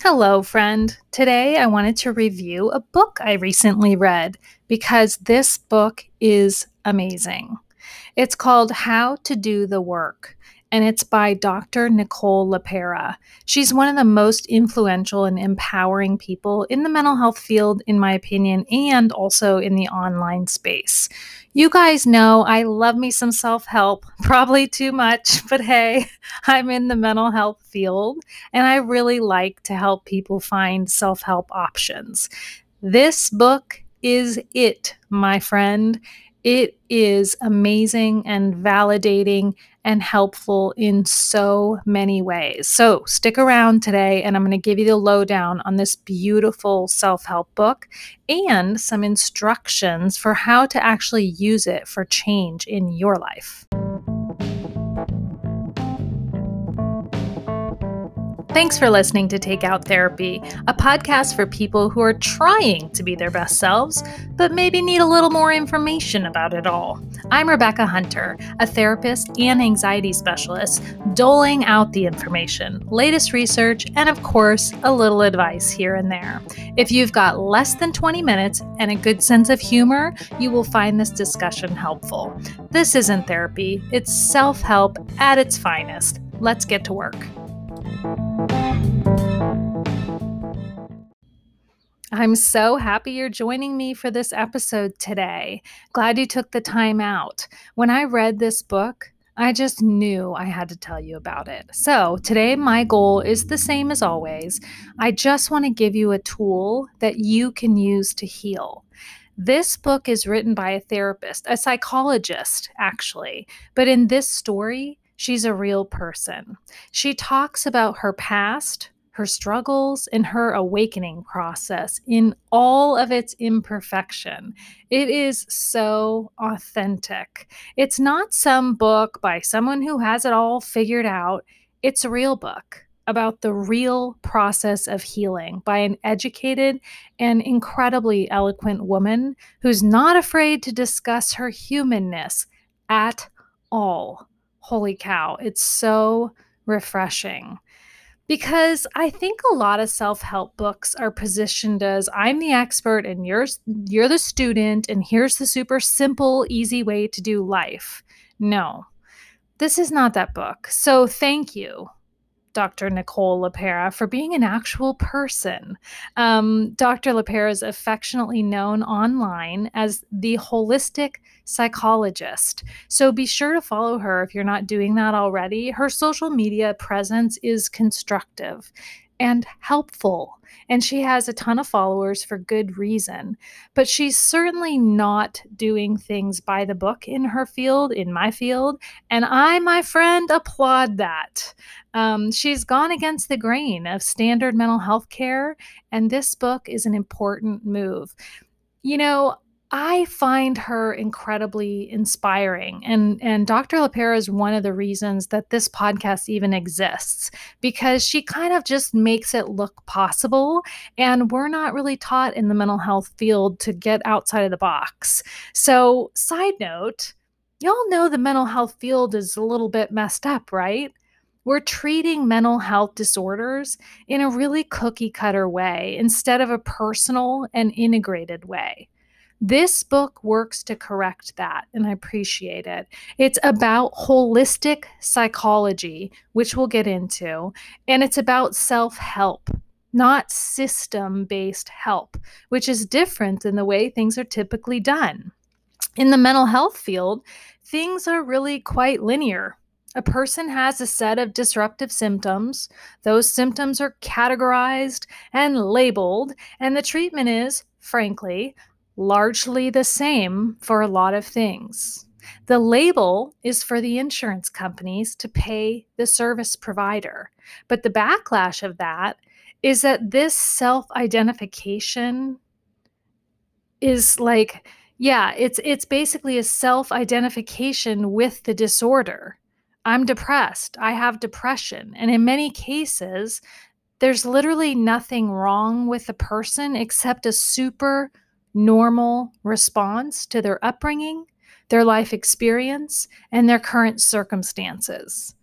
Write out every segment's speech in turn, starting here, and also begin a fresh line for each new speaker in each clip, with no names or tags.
Hello, friend. Today I wanted to review a book I recently read because this book is amazing. It's called How to Do the Work and it's by Dr. Nicole LePera. She's one of the most influential and empowering people in the mental health field, in my opinion, and also in the online space. You guys know I love me some self help, probably too much, but hey, I'm in the mental health field and I really like to help people find self help options. This book is it, my friend. It is amazing and validating and helpful in so many ways. So, stick around today, and I'm going to give you the lowdown on this beautiful self help book and some instructions for how to actually use it for change in your life. Thanks for listening to Take Out Therapy, a podcast for people who are trying to be their best selves, but maybe need a little more information about it all. I'm Rebecca Hunter, a therapist and anxiety specialist, doling out the information, latest research, and of course, a little advice here and there. If you've got less than 20 minutes and a good sense of humor, you will find this discussion helpful. This isn't therapy, it's self help at its finest. Let's get to work. I'm so happy you're joining me for this episode today. Glad you took the time out. When I read this book, I just knew I had to tell you about it. So, today, my goal is the same as always. I just want to give you a tool that you can use to heal. This book is written by a therapist, a psychologist, actually. But in this story, she's a real person. She talks about her past, her struggles, and her awakening process in all of its imperfection. It is so authentic. It's not some book by someone who has it all figured out, it's a real book about the real process of healing by an educated and incredibly eloquent woman who's not afraid to discuss her humanness at all. Holy cow, it's so refreshing because I think a lot of self-help books are positioned as I'm the expert and you're you're the student and here's the super simple easy way to do life. No. This is not that book. So thank you Dr. Nicole LePera for being an actual person. Um, Dr. LePera is affectionately known online as the holistic psychologist. So be sure to follow her if you're not doing that already. Her social media presence is constructive and helpful. And she has a ton of followers for good reason. But she's certainly not doing things by the book in her field, in my field. And I, my friend, applaud that. Um, she's gone against the grain of standard mental health care. And this book is an important move. You know, I find her incredibly inspiring. And, and Dr. LePera is one of the reasons that this podcast even exists because she kind of just makes it look possible. And we're not really taught in the mental health field to get outside of the box. So, side note, y'all know the mental health field is a little bit messed up, right? We're treating mental health disorders in a really cookie cutter way instead of a personal and integrated way. This book works to correct that, and I appreciate it. It's about holistic psychology, which we'll get into, and it's about self help, not system based help, which is different than the way things are typically done. In the mental health field, things are really quite linear. A person has a set of disruptive symptoms. Those symptoms are categorized and labeled, and the treatment is, frankly, largely the same for a lot of things. The label is for the insurance companies to pay the service provider. But the backlash of that is that this self identification is like, yeah, it's it's basically a self identification with the disorder. I'm depressed. I have depression. And in many cases, there's literally nothing wrong with the person except a super normal response to their upbringing, their life experience, and their current circumstances.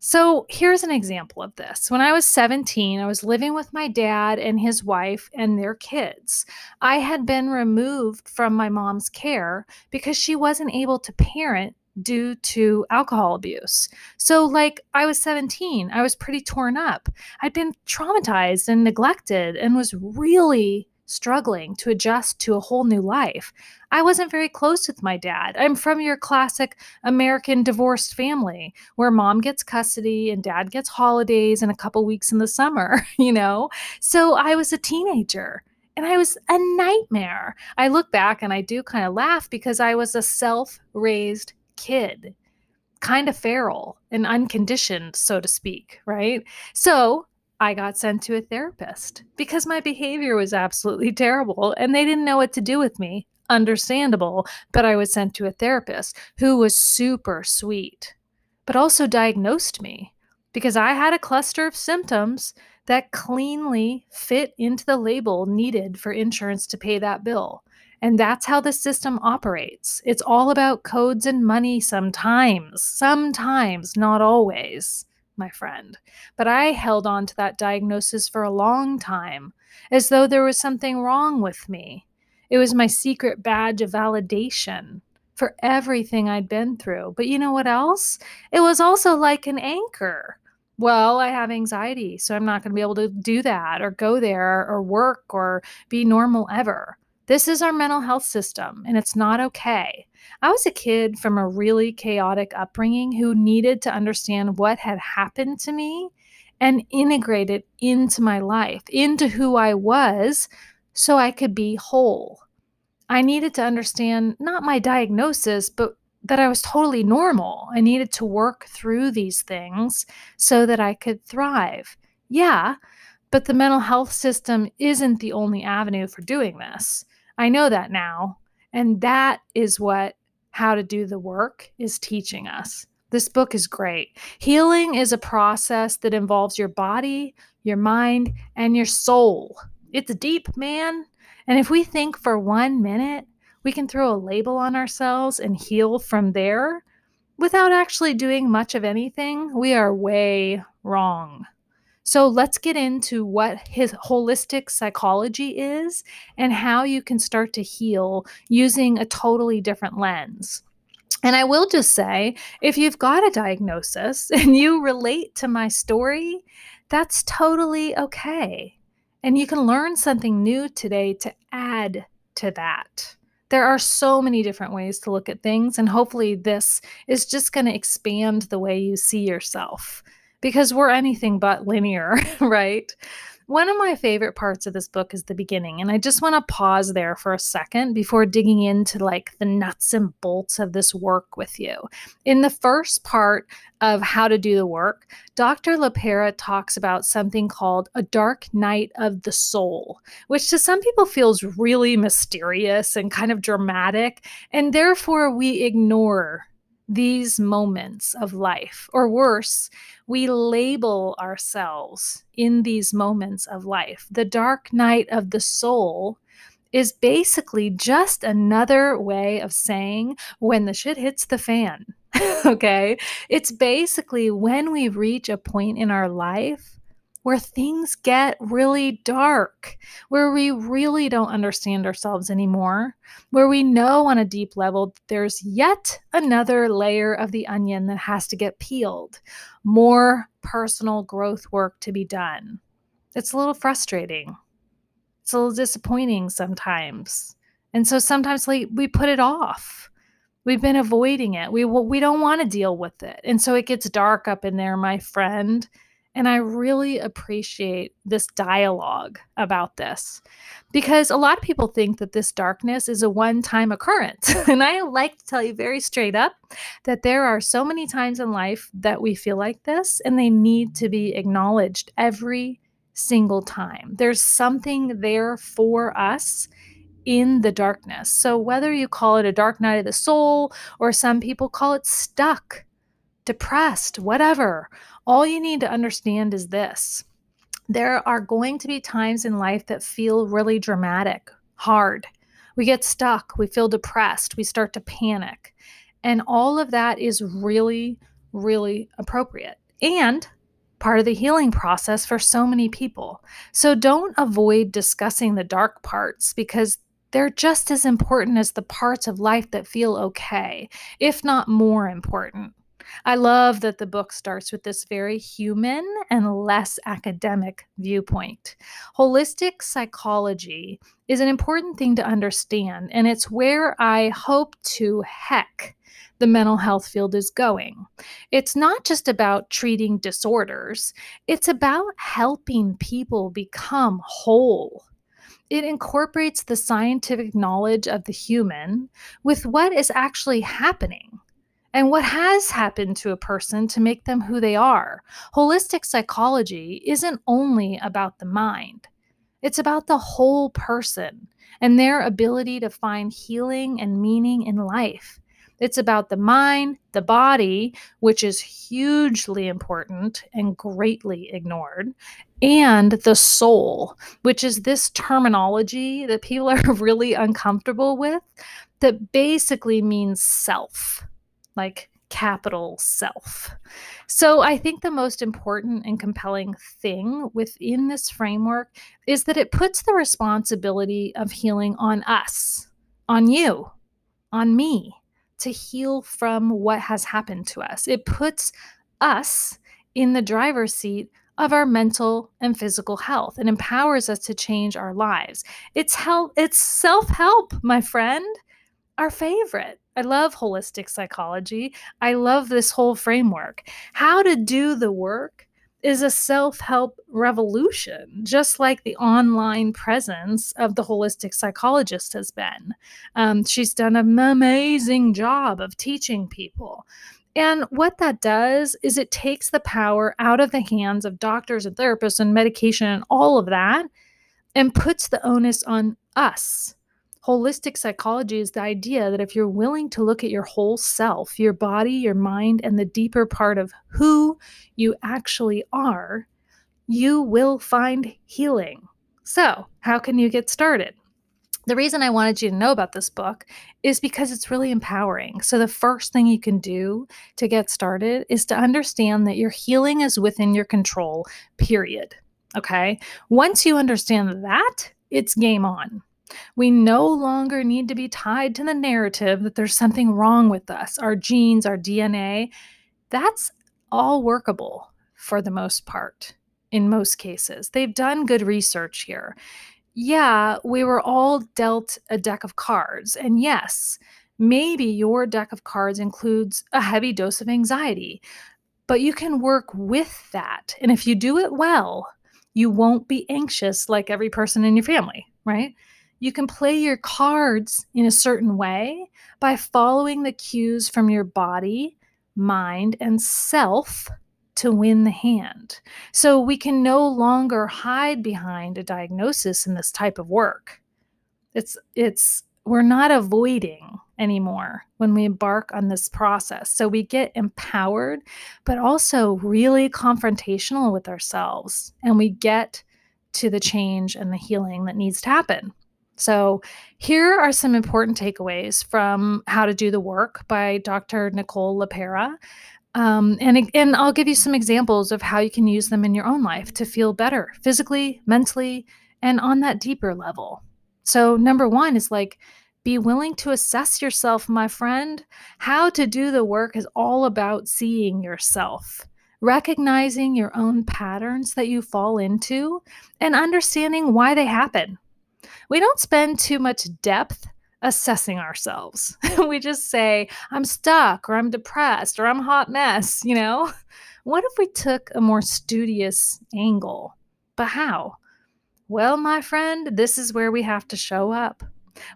So here's an example of this. When I was 17, I was living with my dad and his wife and their kids. I had been removed from my mom's care because she wasn't able to parent due to alcohol abuse. So, like, I was 17, I was pretty torn up. I'd been traumatized and neglected and was really struggling to adjust to a whole new life. I wasn't very close with my dad. I'm from your classic American divorced family where mom gets custody and dad gets holidays and a couple weeks in the summer, you know? So I was a teenager and I was a nightmare. I look back and I do kind of laugh because I was a self raised kid, kind of feral and unconditioned, so to speak, right? So I got sent to a therapist because my behavior was absolutely terrible and they didn't know what to do with me. Understandable, but I was sent to a therapist who was super sweet, but also diagnosed me because I had a cluster of symptoms that cleanly fit into the label needed for insurance to pay that bill. And that's how the system operates. It's all about codes and money sometimes, sometimes, not always my friend. But I held on to that diagnosis for a long time, as though there was something wrong with me. It was my secret badge of validation for everything I'd been through. But you know what else? It was also like an anchor. Well, I have anxiety, so I'm not going to be able to do that or go there or work or be normal ever. This is our mental health system, and it's not okay. I was a kid from a really chaotic upbringing who needed to understand what had happened to me and integrate it into my life, into who I was, so I could be whole. I needed to understand not my diagnosis, but that I was totally normal. I needed to work through these things so that I could thrive. Yeah, but the mental health system isn't the only avenue for doing this. I know that now. And that is what How to Do the Work is teaching us. This book is great. Healing is a process that involves your body, your mind, and your soul. It's deep, man. And if we think for one minute, we can throw a label on ourselves and heal from there without actually doing much of anything, we are way wrong. So let's get into what his holistic psychology is and how you can start to heal using a totally different lens. And I will just say if you've got a diagnosis and you relate to my story, that's totally okay. And you can learn something new today to add to that. There are so many different ways to look at things, and hopefully, this is just going to expand the way you see yourself because we're anything but linear, right? One of my favorite parts of this book is the beginning, and I just want to pause there for a second before digging into like the nuts and bolts of this work with you. In the first part of how to do the work, Dr. LePera talks about something called a dark night of the soul, which to some people feels really mysterious and kind of dramatic, and therefore we ignore these moments of life, or worse, we label ourselves in these moments of life. The dark night of the soul is basically just another way of saying when the shit hits the fan. okay? It's basically when we reach a point in our life where things get really dark, where we really don't understand ourselves anymore, where we know on a deep level there's yet another layer of the onion that has to get peeled, more personal growth work to be done. It's a little frustrating. It's a little disappointing sometimes. And so sometimes like, we put it off. We've been avoiding it. We we don't want to deal with it. And so it gets dark up in there, my friend and I really appreciate this dialogue about this because a lot of people think that this darkness is a one time occurrence. and I like to tell you very straight up that there are so many times in life that we feel like this and they need to be acknowledged every single time. There's something there for us in the darkness. So, whether you call it a dark night of the soul or some people call it stuck, depressed, whatever, all you need to understand is this there are going to be times in life that feel really dramatic, hard. We get stuck, we feel depressed, we start to panic. And all of that is really, really appropriate. and part of the healing process for so many people. So don't avoid discussing the dark parts because they're just as important as the parts of life that feel okay, if not more important. I love that the book starts with this very human and less academic viewpoint. Holistic psychology is an important thing to understand, and it's where I hope to heck the mental health field is going. It's not just about treating disorders, it's about helping people become whole. It incorporates the scientific knowledge of the human with what is actually happening and what has happened to a person to make them who they are. Holistic psychology isn't only about the mind, it's about the whole person and their ability to find healing and meaning in life. It's about the mind, the body, which is hugely important and greatly ignored, and the soul, which is this terminology that people are really uncomfortable with that basically means self like capital self. So I think the most important and compelling thing within this framework is that it puts the responsibility of healing on us, on you, on me to heal from what has happened to us. It puts us in the driver's seat of our mental and physical health and empowers us to change our lives. It's help it's self-help, my friend. Our favorite. I love holistic psychology. I love this whole framework. How to do the work is a self help revolution, just like the online presence of the holistic psychologist has been. Um, she's done an amazing job of teaching people. And what that does is it takes the power out of the hands of doctors and therapists and medication and all of that and puts the onus on us Holistic psychology is the idea that if you're willing to look at your whole self, your body, your mind, and the deeper part of who you actually are, you will find healing. So, how can you get started? The reason I wanted you to know about this book is because it's really empowering. So, the first thing you can do to get started is to understand that your healing is within your control, period. Okay. Once you understand that, it's game on. We no longer need to be tied to the narrative that there's something wrong with us, our genes, our DNA. That's all workable for the most part, in most cases. They've done good research here. Yeah, we were all dealt a deck of cards. And yes, maybe your deck of cards includes a heavy dose of anxiety, but you can work with that. And if you do it well, you won't be anxious like every person in your family, right? You can play your cards in a certain way by following the cues from your body, mind, and self to win the hand. So we can no longer hide behind a diagnosis in this type of work. It's it's we're not avoiding anymore when we embark on this process. So we get empowered, but also really confrontational with ourselves and we get to the change and the healing that needs to happen. So, here are some important takeaways from How to Do the Work by Dr. Nicole LePera. Um, and, and I'll give you some examples of how you can use them in your own life to feel better physically, mentally, and on that deeper level. So, number one is like, be willing to assess yourself, my friend. How to do the work is all about seeing yourself, recognizing your own patterns that you fall into, and understanding why they happen we don't spend too much depth assessing ourselves. we just say, I'm stuck or I'm depressed or I'm a hot mess, you know? What if we took a more studious angle? But how? Well, my friend, this is where we have to show up.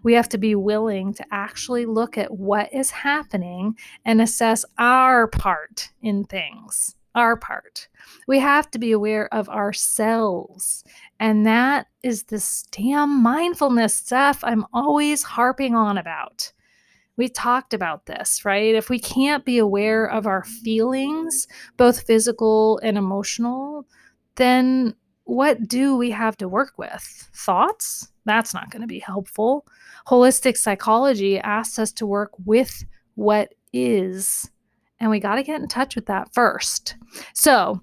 We have to be willing to actually look at what is happening and assess our part in things our part. We have to be aware of ourselves. And that is this damn mindfulness stuff I'm always harping on about. We talked about this, right? If we can't be aware of our feelings, both physical and emotional, then what do we have to work with? Thoughts? That's not going to be helpful. Holistic psychology asks us to work with what is And we got to get in touch with that first. So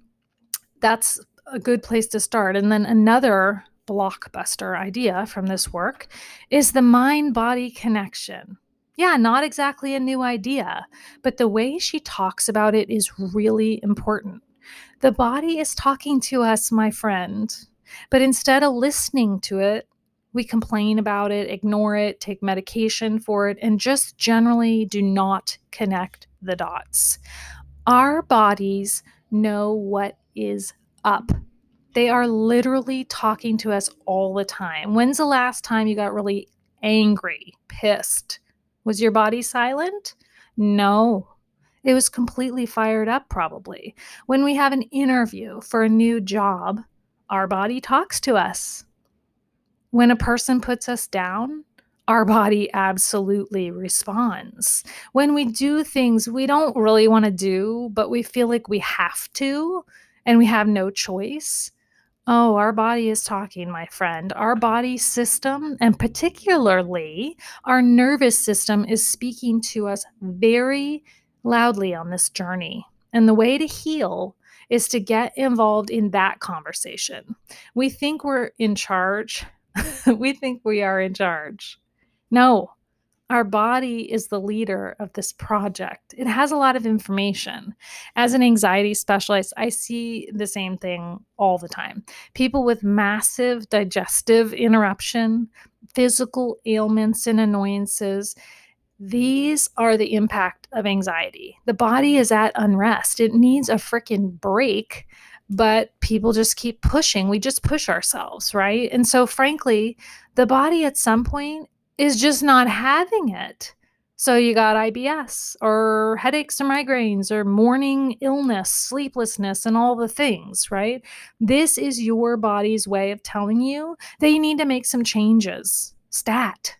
that's a good place to start. And then another blockbuster idea from this work is the mind body connection. Yeah, not exactly a new idea, but the way she talks about it is really important. The body is talking to us, my friend, but instead of listening to it, we complain about it, ignore it, take medication for it, and just generally do not connect the dots. Our bodies know what is up. They are literally talking to us all the time. When's the last time you got really angry, pissed? Was your body silent? No. It was completely fired up, probably. When we have an interview for a new job, our body talks to us. When a person puts us down, our body absolutely responds. When we do things we don't really want to do, but we feel like we have to and we have no choice, Oh, our body is talking, my friend. Our body system, and particularly our nervous system, is speaking to us very loudly on this journey. And the way to heal is to get involved in that conversation. We think we're in charge, we think we are in charge. No, our body is the leader of this project. It has a lot of information. As an anxiety specialist, I see the same thing all the time. People with massive digestive interruption, physical ailments and annoyances, these are the impact of anxiety. The body is at unrest. It needs a freaking break, but people just keep pushing. We just push ourselves, right? And so, frankly, the body at some point is just not having it. So you got IBS or headaches or migraines or morning illness, sleeplessness, and all the things, right? This is your body's way of telling you that you need to make some changes. Stat.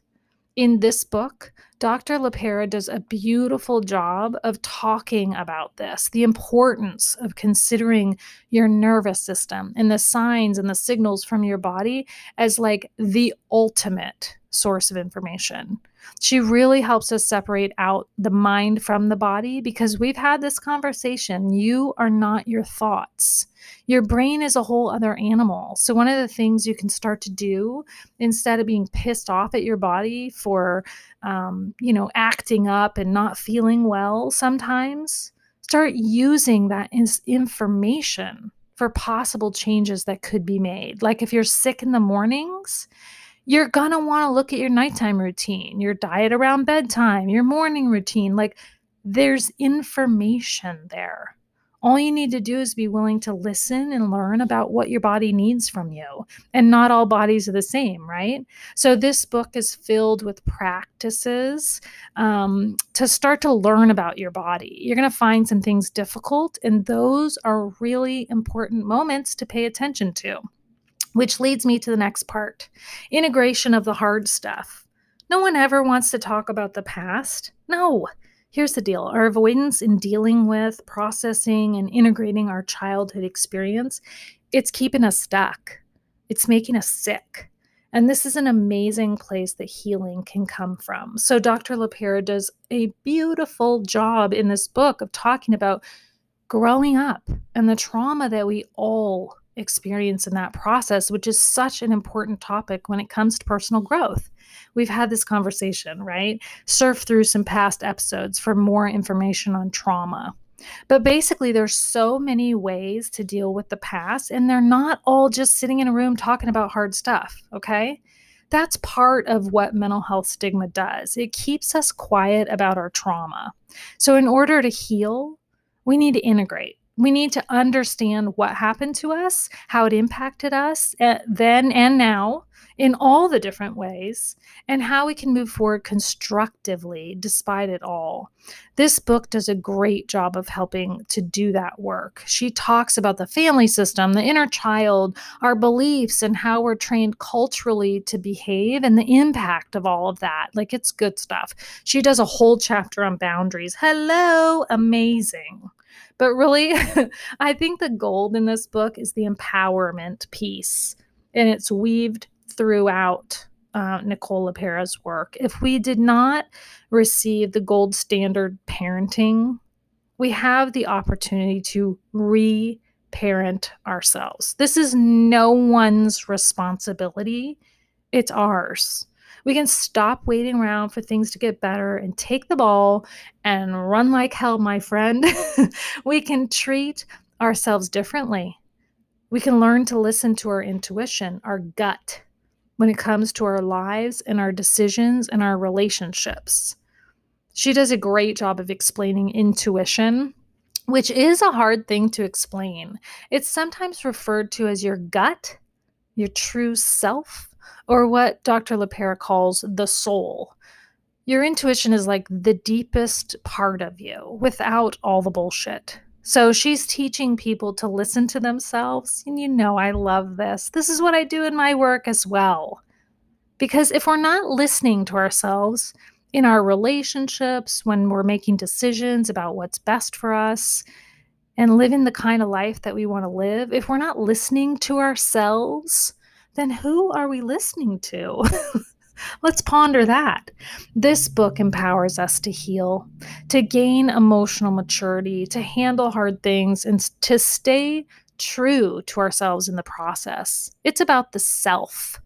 In this book, Dr. LePera does a beautiful job of talking about this the importance of considering your nervous system and the signs and the signals from your body as like the ultimate source of information. She really helps us separate out the mind from the body because we've had this conversation. You are not your thoughts. Your brain is a whole other animal. So, one of the things you can start to do instead of being pissed off at your body for, um, you know, acting up and not feeling well sometimes, start using that information for possible changes that could be made. Like if you're sick in the mornings, you're going to want to look at your nighttime routine, your diet around bedtime, your morning routine. Like there's information there. All you need to do is be willing to listen and learn about what your body needs from you. And not all bodies are the same, right? So, this book is filled with practices um, to start to learn about your body. You're going to find some things difficult, and those are really important moments to pay attention to. Which leads me to the next part integration of the hard stuff. No one ever wants to talk about the past. No. Here's the deal our avoidance in dealing with, processing, and integrating our childhood experience, it's keeping us stuck. It's making us sick. And this is an amazing place that healing can come from. So, Dr. LePera does a beautiful job in this book of talking about growing up and the trauma that we all experience in that process, which is such an important topic when it comes to personal growth. We've had this conversation, right? Surf through some past episodes for more information on trauma. But basically, there's so many ways to deal with the past, and they're not all just sitting in a room talking about hard stuff, okay? That's part of what mental health stigma does. It keeps us quiet about our trauma. So, in order to heal, we need to integrate we need to understand what happened to us, how it impacted us uh, then and now in all the different ways, and how we can move forward constructively despite it all. This book does a great job of helping to do that work. She talks about the family system, the inner child, our beliefs, and how we're trained culturally to behave, and the impact of all of that. Like, it's good stuff. She does a whole chapter on boundaries. Hello, amazing. But really, I think the gold in this book is the empowerment piece, and it's weaved throughout uh, Nicole LePera's work. If we did not receive the gold standard parenting we have the opportunity to reparent ourselves. This is no one's responsibility, it's ours. We can stop waiting around for things to get better and take the ball and run like hell, my friend. we can treat ourselves differently. We can learn to listen to our intuition, our gut, when it comes to our lives and our decisions and our relationships. She does a great job of explaining intuition, which is a hard thing to explain. It's sometimes referred to as your gut, your true self, or what Dr. LePera calls the soul. Your intuition is like the deepest part of you without all the bullshit. So she's teaching people to listen to themselves. And you know, I love this. This is what I do in my work as well. Because if we're not listening to ourselves in our relationships, when we're making decisions about what's best for us, and living the kind of life that we want to live, if we're not listening to ourselves, then who are we listening to? Let's ponder that. This book empowers us to heal, to gain emotional maturity, to handle hard things, and to stay true to ourselves in the process. It's about the self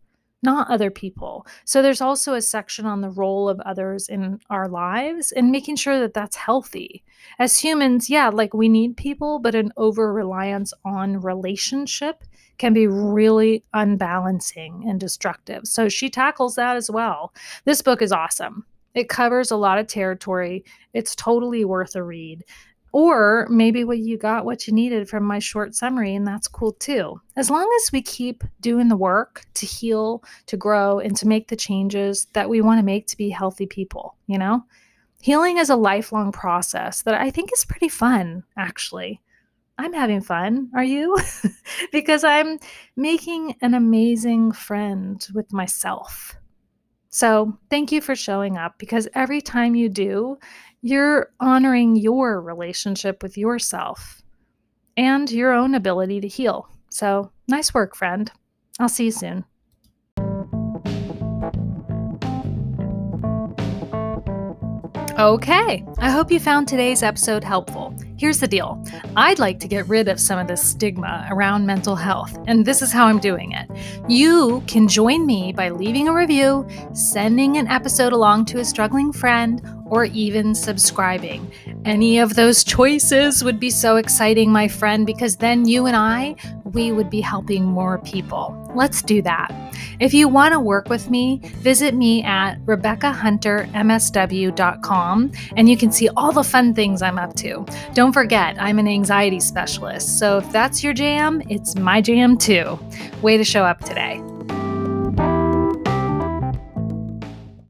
not other people. So there's also a section on the role of others in our lives and making sure that that's healthy. As humans, yeah, like we need people, but an over reliance on relationship can be really unbalancing and destructive. So she tackles that as well. This book is awesome. It covers a lot of territory. It's totally worth a read. Or maybe what you got what you needed from my short summary, and that's cool too. As long as we keep doing the work to heal, to grow, and to make the changes that we want to make to be healthy people, you know? Healing is a lifelong process that I think is pretty fun, actually. I'm having fun. Are you? because I'm making an amazing friend with myself. So, thank you for showing up because every time you do, you're honoring your relationship with yourself and your own ability to heal. So, nice work, friend. I'll see you soon. Okay, I hope you found today's episode helpful. Here's the deal I'd like to get rid of some of the stigma around mental health, and this is how I'm doing it. You can join me by leaving a review, sending an episode along to a struggling friend, or even subscribing. Any of those choices would be so exciting, my friend, because then you and I, we would be helping more people. Let's do that. If you want to work with me, visit me at RebeccaHunterMSW.com and you can see all the fun things I'm up to. Don't forget, I'm an anxiety specialist, so if that's your jam, it's my jam too. Way to show up today.